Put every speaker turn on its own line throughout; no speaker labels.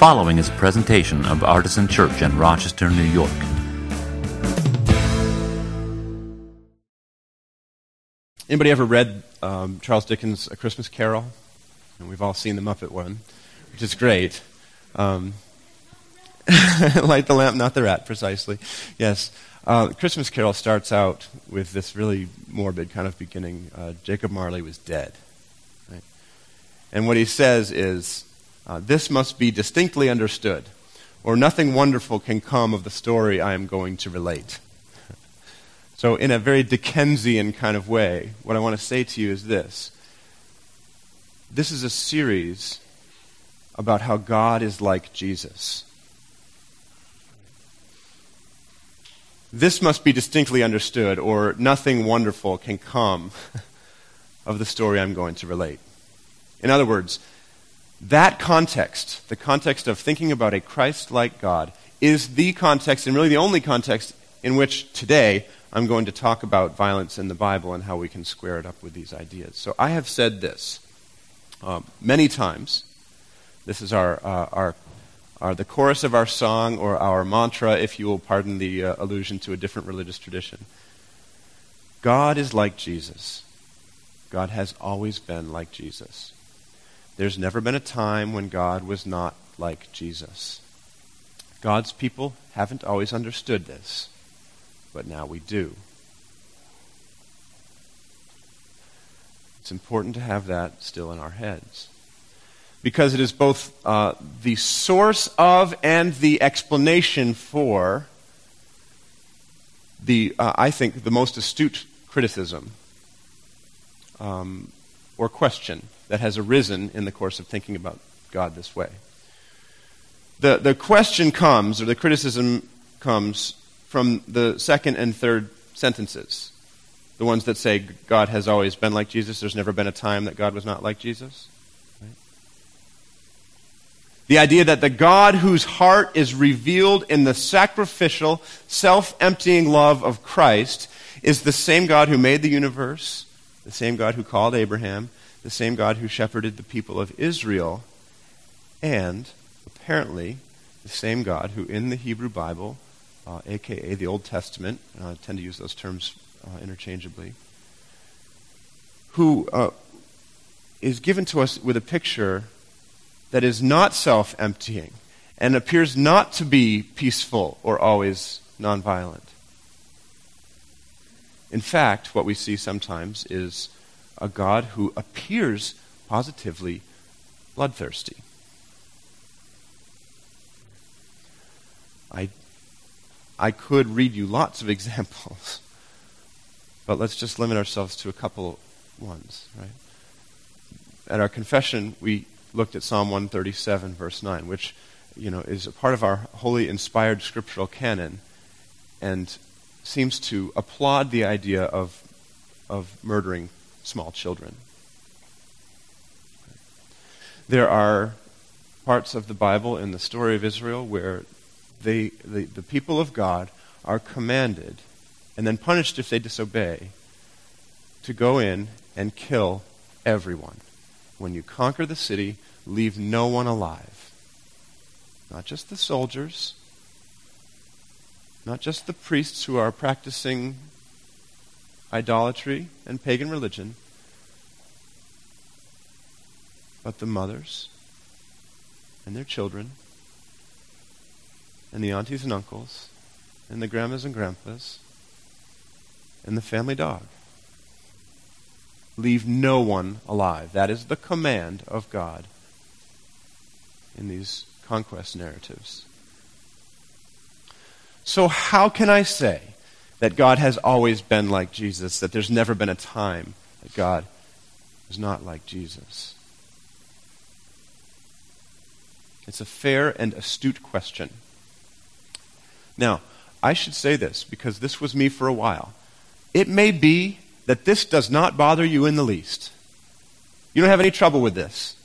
following is a presentation of Artisan Church in Rochester, New York.
Anybody ever read um, Charles Dickens' A Christmas Carol? And we've all seen the Muppet one, which is great. Um, light the lamp, not the rat, precisely. Yes. Uh, Christmas Carol starts out with this really morbid kind of beginning. Uh, Jacob Marley was dead. Right? And what he says is, uh, This must be distinctly understood, or nothing wonderful can come of the story I am going to relate. so, in a very Dickensian kind of way, what I want to say to you is this this is a series about how God is like Jesus. This must be distinctly understood, or nothing wonderful can come of the story I'm going to relate. In other words, that context, the context of thinking about a Christ like God, is the context, and really the only context, in which today I'm going to talk about violence in the Bible and how we can square it up with these ideas. So I have said this uh, many times. This is our, uh, our, our, the chorus of our song or our mantra, if you will pardon the uh, allusion to a different religious tradition. God is like Jesus. God has always been like Jesus. There's never been a time when God was not like Jesus. God's people haven't always understood this, but now we do. It's important to have that still in our heads. Because it is both uh, the source of and the explanation for the, uh, I think, the most astute criticism um, or question that has arisen in the course of thinking about God this way. The, the question comes, or the criticism comes, from the second and third sentences. The ones that say God has always been like Jesus, there's never been a time that God was not like Jesus. The idea that the God whose heart is revealed in the sacrificial, self emptying love of Christ is the same God who made the universe, the same God who called Abraham, the same God who shepherded the people of Israel, and apparently the same God who, in the Hebrew Bible, uh, aka the Old Testament, I tend to use those terms uh, interchangeably, who uh, is given to us with a picture that is not self emptying and appears not to be peaceful or always nonviolent. In fact, what we see sometimes is a God who appears positively bloodthirsty. I, I could read you lots of examples, but let's just limit ourselves to a couple ones, right? At our confession, we looked at Psalm 137, verse 9, which you know, is a part of our holy inspired scriptural canon and seems to applaud the idea of, of murdering small children. There are parts of the Bible in the story of Israel where they, the, the people of God are commanded and then punished if they disobey to go in and kill everyone. When you conquer the city, leave no one alive. Not just the soldiers, not just the priests who are practicing idolatry and pagan religion, but the mothers and their children and the aunties and uncles and the grandmas and grandpas and the family dog. Leave no one alive. That is the command of God in these conquest narratives. So, how can I say that God has always been like Jesus, that there's never been a time that God is not like Jesus? It's a fair and astute question. Now, I should say this because this was me for a while. It may be that this does not bother you in the least. You don't have any trouble with this.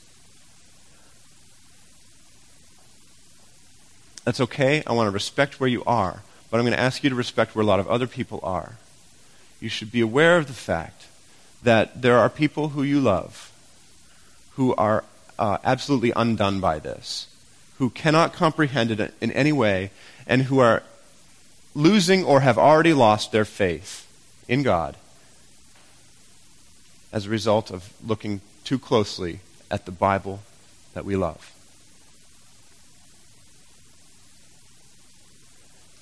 That's okay. I want to respect where you are but I'm going to ask you to respect where a lot of other people are. You should be aware of the fact that there are people who you love who are uh, absolutely undone by this, who cannot comprehend it in any way and who are losing or have already lost their faith in God as a result of looking too closely at the Bible that we love.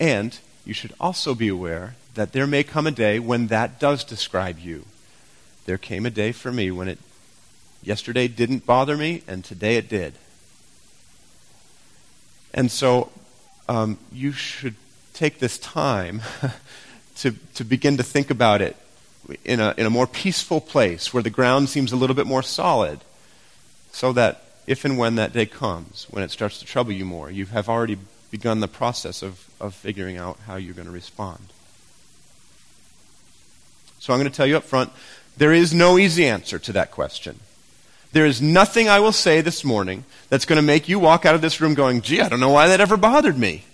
And you should also be aware that there may come a day when that does describe you. There came a day for me when it yesterday didn't bother me, and today it did. And so um, you should take this time to, to begin to think about it in a, in a more peaceful place where the ground seems a little bit more solid, so that if and when that day comes, when it starts to trouble you more, you have already begun the process of, of figuring out how you're going to respond. So I'm going to tell you up front there is no easy answer to that question. There is nothing I will say this morning that's going to make you walk out of this room going, gee, I don't know why that ever bothered me.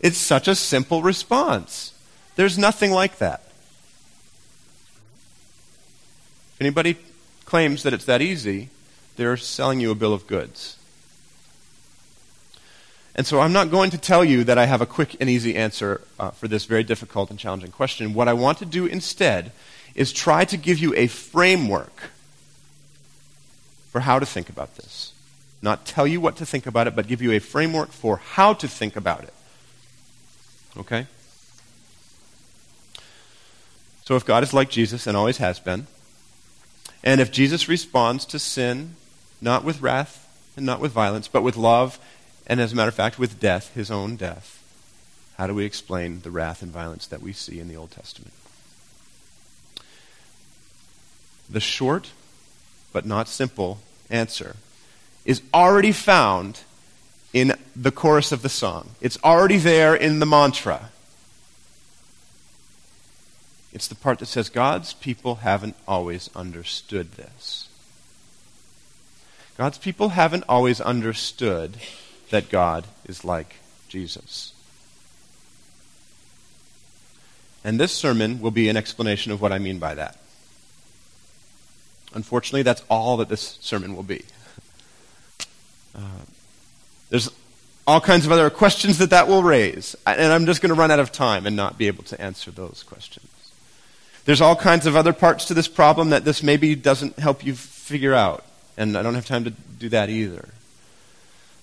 It's such a simple response. There's nothing like that. If anybody claims that it's that easy, they're selling you a bill of goods. And so I'm not going to tell you that I have a quick and easy answer uh, for this very difficult and challenging question. What I want to do instead is try to give you a framework for how to think about this. Not tell you what to think about it, but give you a framework for how to think about it. Okay? So if God is like Jesus and always has been, and if Jesus responds to sin not with wrath and not with violence, but with love and, as a matter of fact, with death, his own death. How do we explain the wrath and violence that we see in the Old Testament? The short but not simple answer is already found in the chorus of the song. It's already there in the mantra. It's the part that says God's people haven't always understood this. God's people haven't always understood that God is like Jesus. And this sermon will be an explanation of what I mean by that. Unfortunately, that's all that this sermon will be. Uh, there's all kinds of other questions that that will raise, and I'm just going to run out of time and not be able to answer those questions. There's all kinds of other parts to this problem that this maybe doesn't help you figure out, and I don't have time to do that either.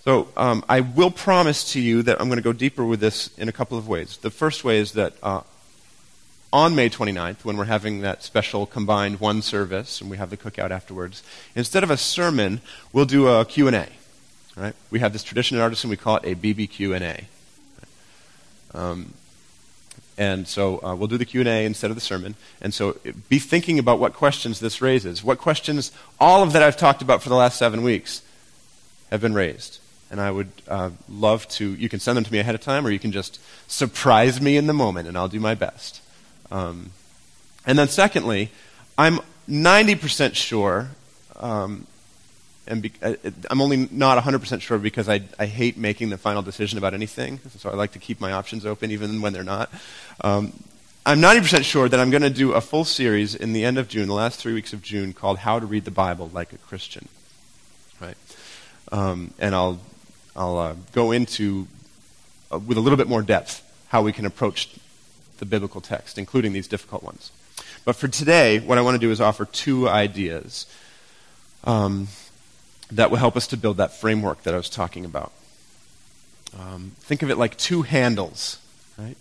So um, I will promise to you that I'm going to go deeper with this in a couple of ways. The first way is that uh, on May 29th, when we're having that special combined one service and we have the cookout afterwards, instead of a sermon, we'll do a Q&A. Right? We have this tradition at Artisan, we call it a BBQ&A. Um, and so uh, we'll do the Q&A instead of the sermon. And so be thinking about what questions this raises. What questions, all of that I've talked about for the last seven weeks, have been raised and I would uh, love to. You can send them to me ahead of time, or you can just surprise me in the moment, and I'll do my best. Um, and then, secondly, I'm 90% sure, um, and be, I, I'm only not 100% sure because I, I hate making the final decision about anything, so I like to keep my options open even when they're not. Um, I'm 90% sure that I'm going to do a full series in the end of June, the last three weeks of June, called How to Read the Bible Like a Christian. Right? Um, and I'll I'll uh, go into, uh, with a little bit more depth, how we can approach the biblical text, including these difficult ones. But for today, what I want to do is offer two ideas um, that will help us to build that framework that I was talking about. Um, think of it like two handles, right?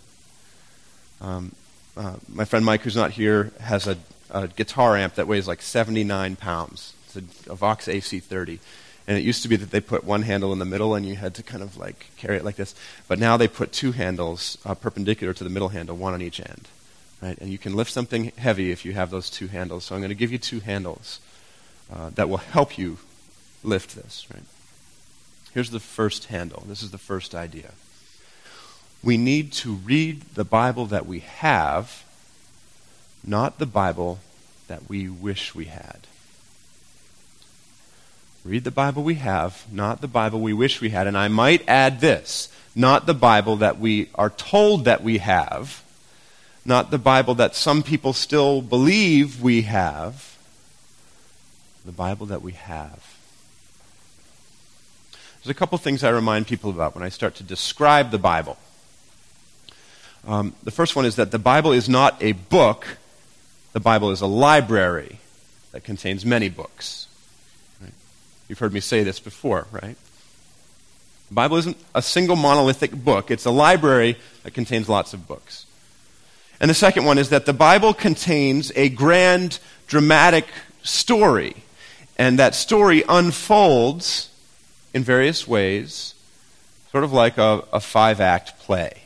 Um, uh, my friend Mike, who's not here, has a, a, guitar amp that weighs like 79 pounds. It's a, a Vox AC30. And it used to be that they put one handle in the middle and you had to kind of like carry it like this. But now they put two handles uh, perpendicular to the middle handle, one on each end. Right? And you can lift something heavy if you have those two handles. So I'm going to give you two handles uh, that will help you lift this. Right? Here's the first handle. This is the first idea. We need to read the Bible that we have, not the Bible that we wish we had. Read the Bible we have, not the Bible we wish we had. And I might add this not the Bible that we are told that we have, not the Bible that some people still believe we have, the Bible that we have. there's a couple things I remind people about when I start to describe the Bible. Um, the first one is that the Bible is not a book, the Bible is a library that contains many books. You've heard me say this before, right? The Bible isn't a single monolithic book, it's a library that contains lots of books. And the second one is that the Bible contains a grand, dramatic story. And that story unfolds in various ways, sort of like a, a five act play.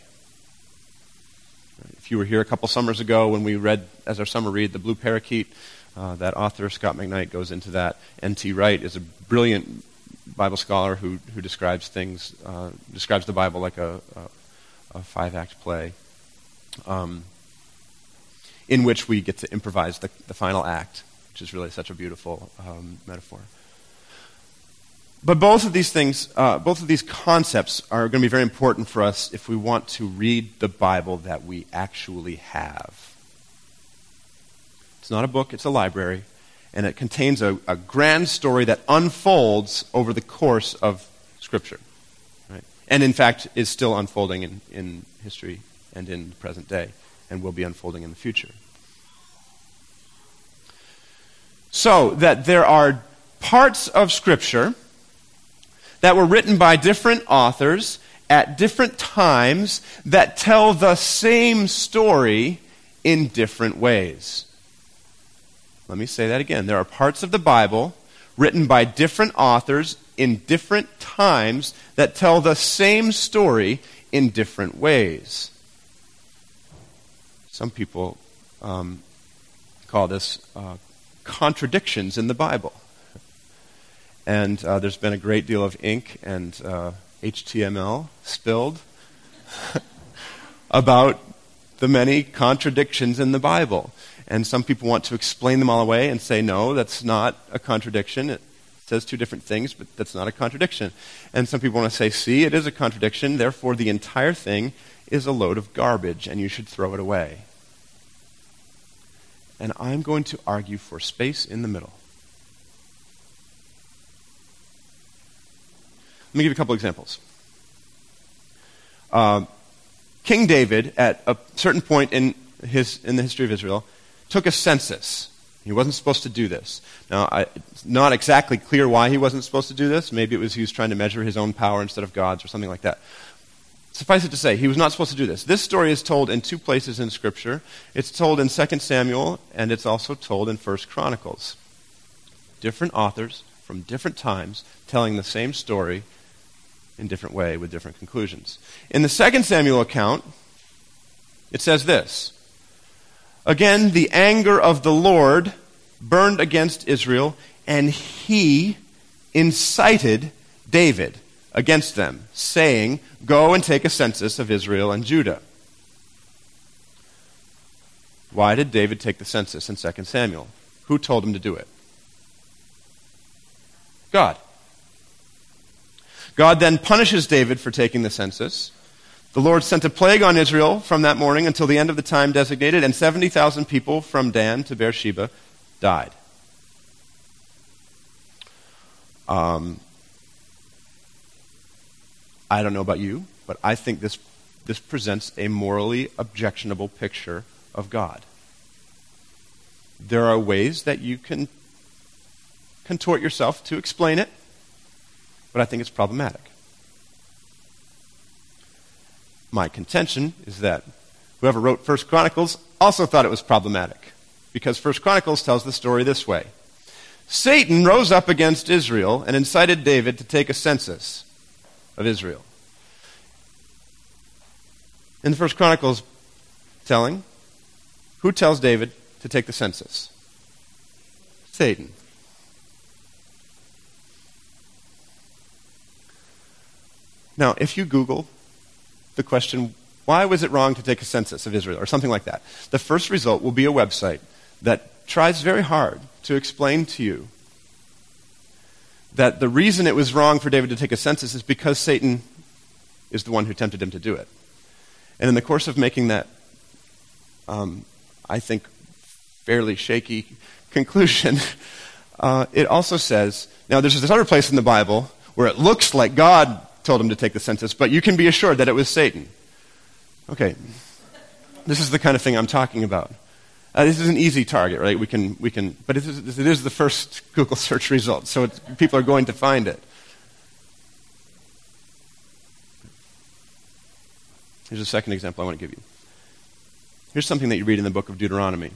If you were here a couple summers ago when we read, as our summer read, The Blue Parakeet, uh, that author, Scot McKnight, goes into that. N.T. Wright is a brilliant Bible scholar who, who describes things, uh, describes the Bible like a, a, a five act play. Um, in which we get to improvise the, the final act, which is really such a beautiful um, metaphor. But both of these things, uh, both of these concepts are going to be very important for us if we want to read the Bible that we actually have. It's not a book, it's a library, and it contains a, a grand story that unfolds over the course of Scripture. Right? And in fact, is still unfolding in, in history and in the present day and will be unfolding in the future. So that there are parts of Scripture that were written by different authors at different times that tell the same story in different ways. Let me say that again. There are parts of the Bible written by different authors in different times that tell the same story in different ways. Some people um, call this uh, contradictions in the Bible. And uh, there's been a great deal of ink and uh, HTML spilled about the many contradictions in the Bible. And some people want to explain them all away and say, no, that's not a contradiction. It says two different things, but that's not a contradiction. And some people want to say, see, it is a contradiction, therefore the entire thing is a load of garbage and you should throw it away and I'm going to argue for space in the middle. Let me give you a couple examples. Uh, King David, at a certain point in, his, in the history of Israel, took a census. He wasn't supposed to do this. Now, I, it's not exactly clear why he wasn't supposed to do this. Maybe it was he was trying to measure his own power instead of God's or something like that. Suffice it to say, he was not supposed to do this. This story is told in two places in Scripture. It's told in 2 Samuel, and it's also told in 1 Chronicles. Different authors from different times telling the same story in different way with different conclusions. In the 2 Samuel account, it says this Again, the anger of the Lord burned against Israel, and he incited David against them, saying, Go and take a census of Israel and Judah. Why did David take the census in 2 Samuel? Who told him to do it? God. God then punishes David for taking the census. The Lord sent a plague on Israel from that morning until the end of the time designated, and 70,000 people from Dan to Beersheba died. Um, I don't know about you, but I think this, this presents a morally objectionable picture of God. There are ways that you can contort yourself to explain it, but I think it's problematic. My contention is that whoever wrote First Chronicles also thought it was problematic, because First Chronicles tells the story this way. Satan rose up against Israel and incited David to take a census of Israel. In the First Chronicles telling, who tells David to take the census? Satan. Now, if you Google the question, why was it wrong to take a census of Israel, or something like that, the first result will be a website that tries very hard to explain to you that the reason it was wrong for David to take a census is because Satan is the one who tempted him to do it. And in the course of making that, um, I think, fairly shaky conclusion, uh, it also says now there's this other place in the Bible where it looks like God told him to take the census, but you can be assured that it was Satan. Okay, this is the kind of thing I'm talking about. Uh, this is an easy target, right? We can, we can, but it is, it is the first Google search result, so people are going to find it. Here's a second example I want to give you. Here's something that you read in the book of Deuteronomy,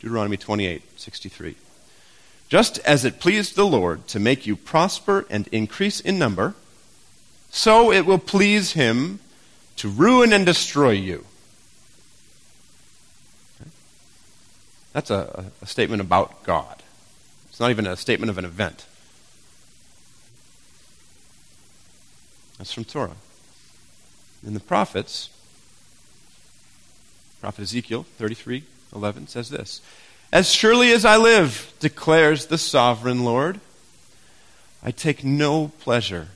Deuteronomy 28, 63. Just as it pleased the Lord to make you prosper and increase in number, so it will please him to ruin and destroy you. That's a, a, statement about God. It's not even a statement of an event. That's from Torah. In the prophets, prophet Ezekiel 33 11 says this As surely as I live, declares the sovereign Lord, I take no pleasure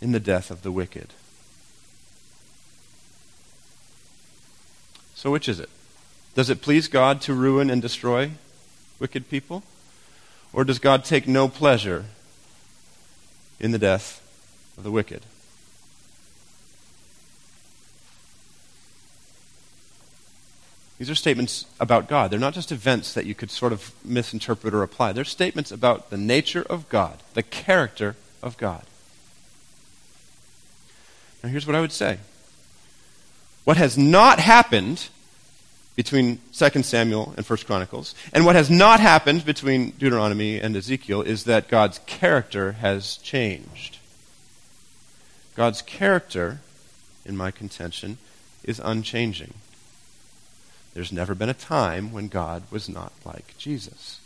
in the death of the wicked. So, which is it? Does it please God to ruin and destroy wicked people? Or does God take no pleasure in the death of the wicked? These are statements about God. They're not just events that you could sort of misinterpret or apply. They're statements about the nature of God, the character of God. Now, here's what I would say what has not happened between 2 Samuel and 1 Chronicles, and what has not happened between Deuteronomy and Ezekiel is that God's character has changed. God's character, in my contention, is unchanging. There's never been a time when God was not like Jesus.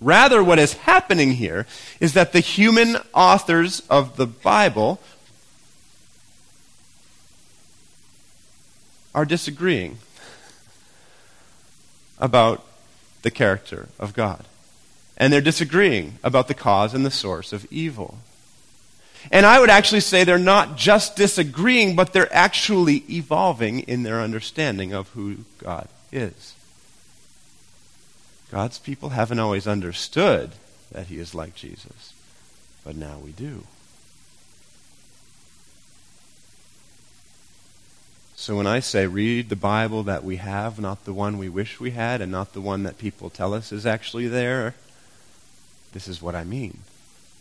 Rather, what is happening here is that the human authors of the Bible are disagreeing about the character of God. And they're disagreeing about the cause and the source of evil. And I would actually say they're not just disagreeing, but they're actually evolving in their understanding of who God is. God's people haven't always understood that he is like Jesus, but now we do. So when I say read the Bible that we have, not the one we wish we had, and not the one that people tell us is actually there, this is what I mean.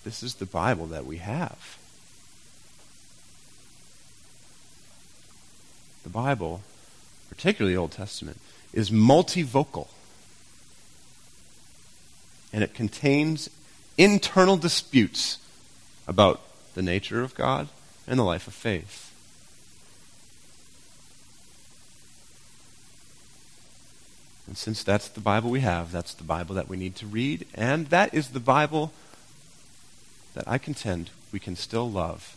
This is the Bible that we have. The Bible, particularly the Old Testament, is multivocal. And it contains internal disputes about the nature of God and the life of faith. And since that's the Bible we have, that's the Bible that we need to read, and that is the Bible that I contend we can still love.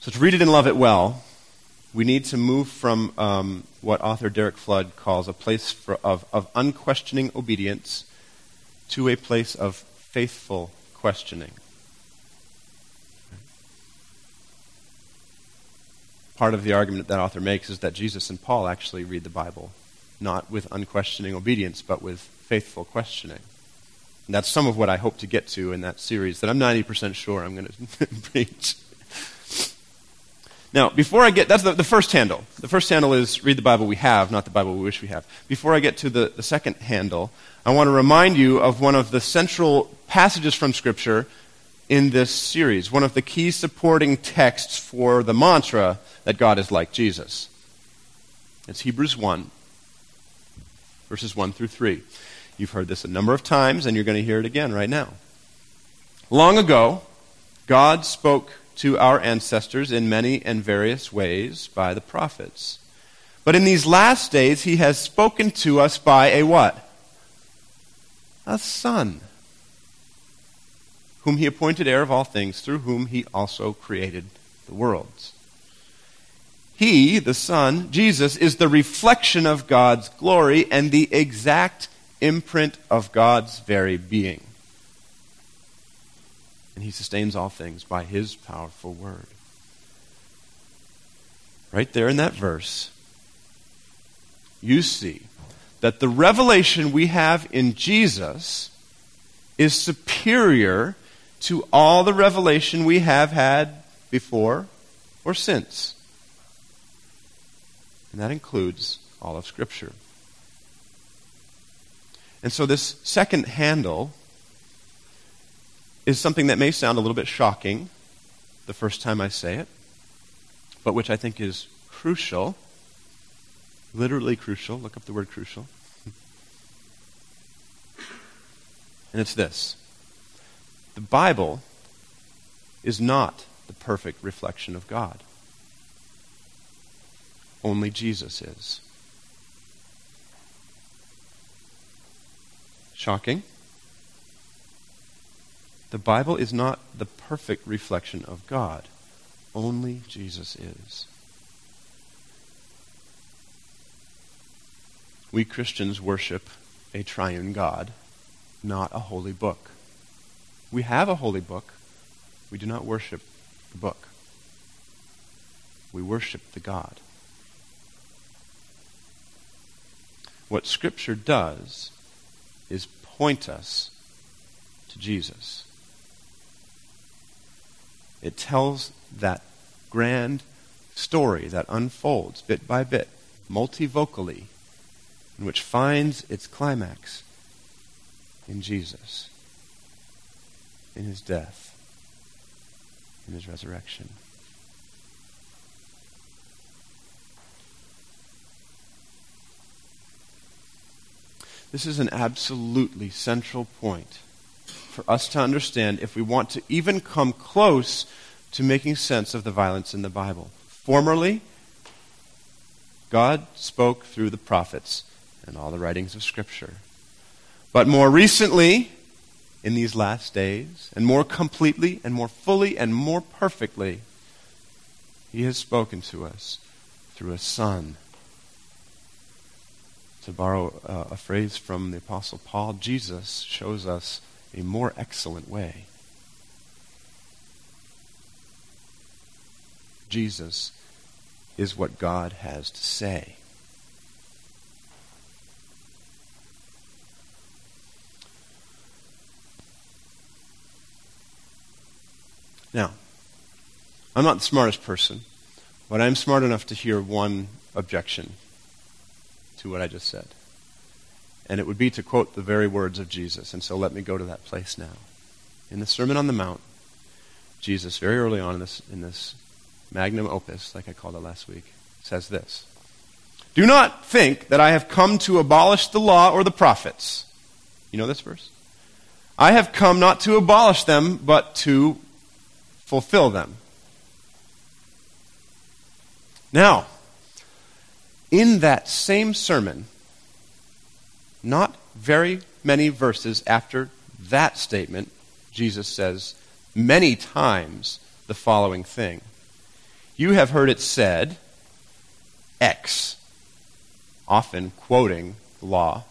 So, to read it and love it well, we need to move from um, what author Derek Flood calls a place for, of, of unquestioning obedience to a place of faithful questioning. Part of the argument that author makes is that Jesus and Paul actually read the Bible not with unquestioning obedience, but with faithful questioning. And that's some of what I hope to get to in that series that I'm 90% sure I'm going to preach. Now, before I get, that's the, the first handle. The first handle is read the Bible we have, not the Bible we wish we have. Before I get to the, the second handle, I want to remind you of one of the central passages from Scripture in this series, one of the key supporting texts for the mantra that God is like Jesus. It's Hebrews 1, verses 1 through 3. You've heard this a number of times, and you're going to hear it again right now. Long ago, God spoke to our ancestors in many and various ways by the prophets. But in these last days, he has spoken to us by a what? A son whom he appointed heir of all things, through whom he also created the worlds. He, the Son, Jesus, is the reflection of God's glory and the exact imprint of God's very being. And he sustains all things by his powerful word. Right there in that verse, you see that the revelation we have in Jesus is superior to all the revelation we have had before or since. And that includes all of Scripture. And so, this second handle is something that may sound a little bit shocking the first time I say it, but which I think is crucial, literally crucial. Look up the word crucial. and it's this the Bible is not the perfect reflection of God. Only Jesus is. Shocking? The Bible is not the perfect reflection of God. Only Jesus is. We Christians worship a triune God, not a holy book. We have a holy book. We do not worship the book. We worship the God. What Scripture does is point us to Jesus. It tells that grand story that unfolds bit by bit, multivocally, and which finds its climax in Jesus, in his death, in his resurrection. This is an absolutely central point for us to understand if we want to even come close to making sense of the violence in the Bible. Formerly, God spoke through the prophets and all the writings of Scripture. But more recently, in these last days, and more completely and more fully and more perfectly, He has spoken to us through a Son. To borrow uh, a phrase from the Apostle Paul, Jesus shows us a more excellent way. Jesus is what God has to say. Now, I'm not the smartest person, but I'm smart enough to hear one objection to what I just said. And it would be to quote the very words of Jesus. And so let me go to that place now. In the Sermon on the Mount, Jesus, very early on in this, in this magnum opus, like I called it last week, says this Do not think that I have come to abolish the law or the prophets. You know this verse? I have come not to abolish them, but to fulfill them. Now, in that same sermon, not very many verses after that statement, Jesus says many times the following thing You have heard it said, X, often quoting the law.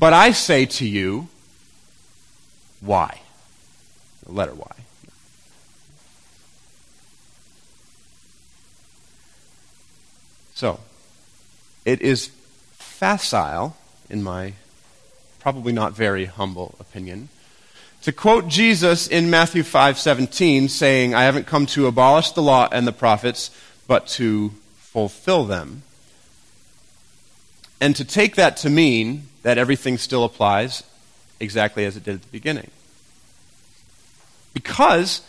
But I say to you, Y. Letter Y. So, it is facile, in my probably not very humble opinion, to quote Jesus in Matthew 5:17 saying, "I haven't come to abolish the law and the prophets, but to fulfill them." And to take that to mean that everything still applies exactly as it did at the beginning. Because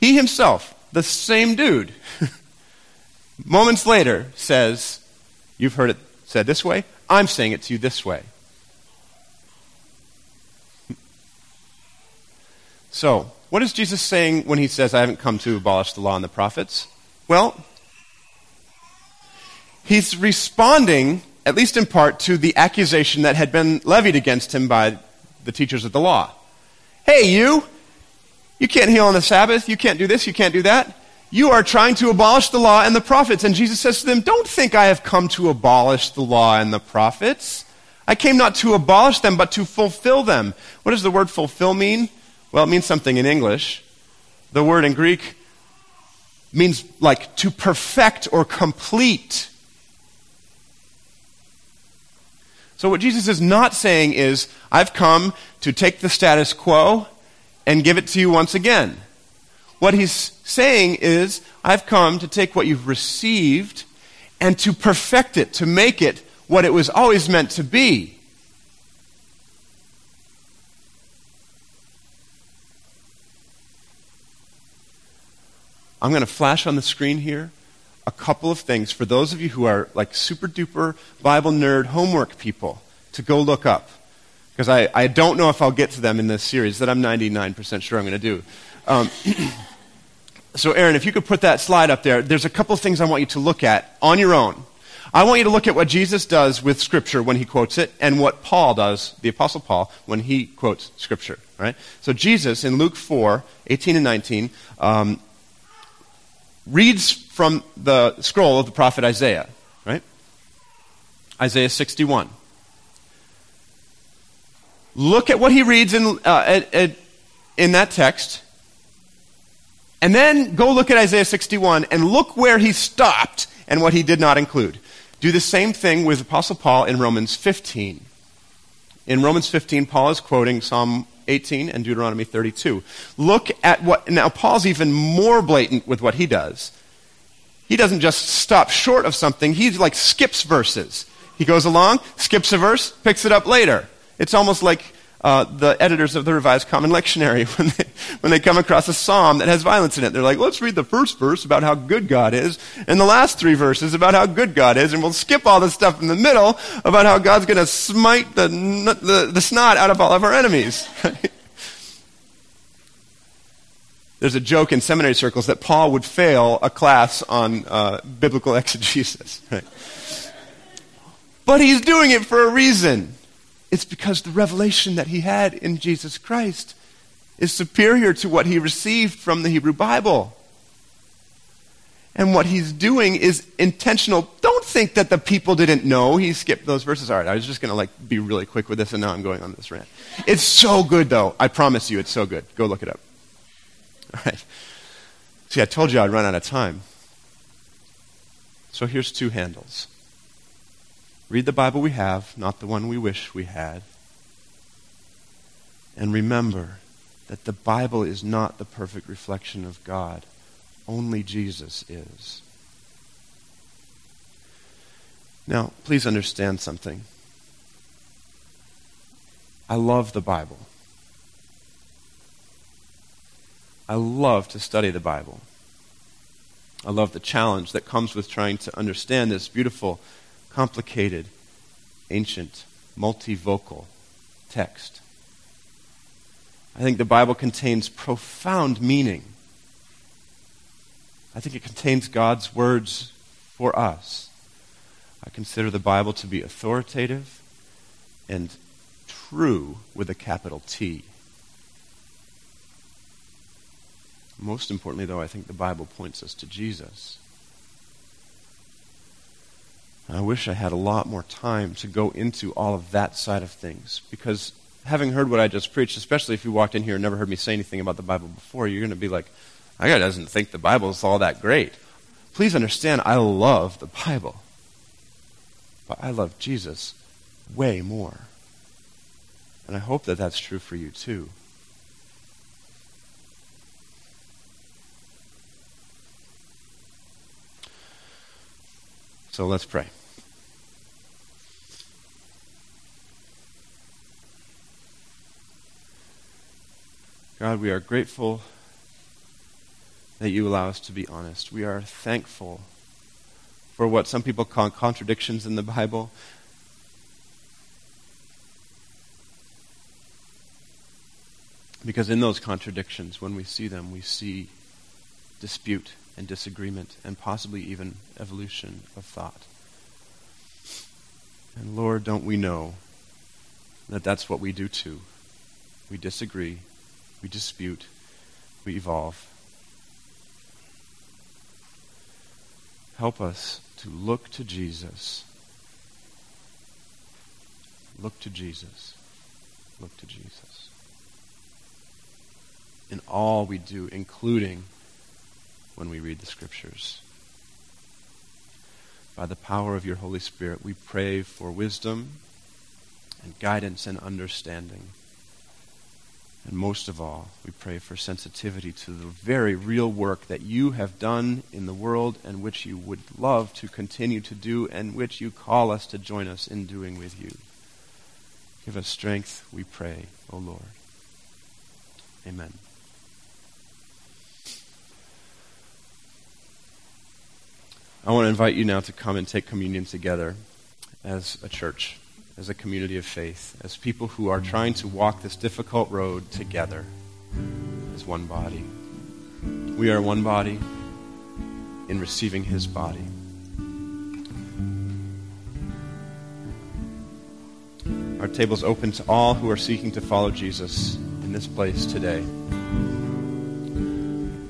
he himself, the same dude, moments later says, You've heard it said this way. I'm saying it to you this way. So, what is Jesus saying when he says, I haven't come to abolish the law and the prophets? Well, he's responding, at least in part, to the accusation that had been levied against him by the teachers of the law. Hey, you! You can't heal on the Sabbath. You can't do this. You can't do that. You are trying to abolish the law and the prophets. And Jesus says to them, Don't think I have come to abolish the law and the prophets. I came not to abolish them, but to fulfill them. What does the word fulfill mean? Well, it means something in English. The word in Greek means like to perfect or complete. So, what Jesus is not saying is, I've come to take the status quo and give it to you once again. What he's saying is, I've come to take what you've received and to perfect it, to make it what it was always meant to be. I'm going to flash on the screen here a couple of things for those of you who are like super duper Bible nerd homework people to go look up. Because I, I don't know if I'll get to them in this series that I'm 99% sure I'm going to do. Um, so, Aaron, if you could put that slide up there, there's a couple of things I want you to look at on your own. I want you to look at what Jesus does with Scripture when he quotes it, and what Paul does, the Apostle Paul, when he quotes Scripture. Right? So Jesus in Luke 4, 18 and 19, um, reads from the scroll of the prophet Isaiah, right? Isaiah 61. Look at what he reads in, uh, at, at, in that text, and then go look at Isaiah 61 and look where he stopped and what he did not include. Do the same thing with Apostle Paul in Romans 15. In Romans 15, Paul is quoting Psalm 18 and Deuteronomy 32. Look at what, now Paul's even more blatant with what he does. He doesn't just stop short of something, he like skips verses. He goes along, skips a verse, picks it up later. It's almost like uh, the editors of the Revised Common Lectionary when they, when they come across a psalm that has violence in it. They're like, let's read the first verse about how good God is, and the last three verses about how good God is, and we'll skip all the stuff in the middle about how God's going to smite the, the, the snot out of all of our enemies. There's a joke in seminary circles that Paul would fail a class on uh, biblical exegesis. Right? But he's doing it for a reason. It's because the revelation that he had in Jesus Christ is superior to what he received from the Hebrew Bible. And what he's doing is intentional. Don't think that the people didn't know he skipped those verses. All right, I was just going to like be really quick with this, and now I'm going on this rant. It's so good, though. I promise you, it's so good. Go look it up. All right. See, I told you I'd run out of time. So here's two handles. Read the Bible we have, not the one we wish we had. And remember that the Bible is not the perfect reflection of God. Only Jesus is. Now, please understand something. I love the Bible. I love to study the Bible. I love the challenge that comes with trying to understand this beautiful, complicated, ancient, multivocal text. I think the Bible contains profound meaning. I think it contains God's words for us. I consider the Bible to be authoritative and true with a capital T. Most importantly, though, I think the Bible points us to Jesus. I wish I had a lot more time to go into all of that side of things because having heard what I just preached, especially if you walked in here and never heard me say anything about the Bible before, you're going to be like, "I guy doesn't think the Bible is all that great. Please understand, I love the Bible. But I love Jesus way more. And I hope that that's true for you too. So let's pray. God, we are grateful that you allow us to be honest. We are thankful for what some people call contradictions in the Bible. Because in those contradictions, when we see them, we see dispute and disagreement and possibly even evolution of thought. And Lord, don't we know that that's what we do too? We disagree, we dispute, we evolve. Help us to look to Jesus. Look to Jesus. Look to Jesus. In all we do, including when we read the scriptures. By the power of your Holy Spirit, we pray for wisdom and guidance and understanding. And most of all, we pray for sensitivity to the very real work that you have done in the world and which you would love to continue to do and which you call us to join us in doing with you. Give us strength, we pray, O Lord. Amen. I want to invite you now to come and take communion together as a church, as a community of faith, as people who are trying to walk this difficult road together as one body. We are one body in receiving his body. Our table is open to all who are seeking to follow Jesus in this place today.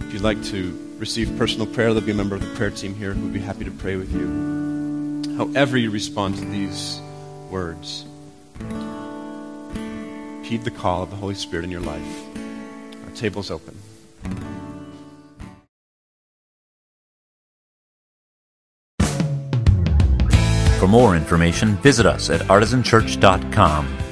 If you'd like to receive personal prayer, there'll be a member of the prayer team here who would be happy to pray with you. However, you respond to these words, heed the call of the Holy Spirit in your life. Our table's open.
For more information, visit us at artisanchurch.com.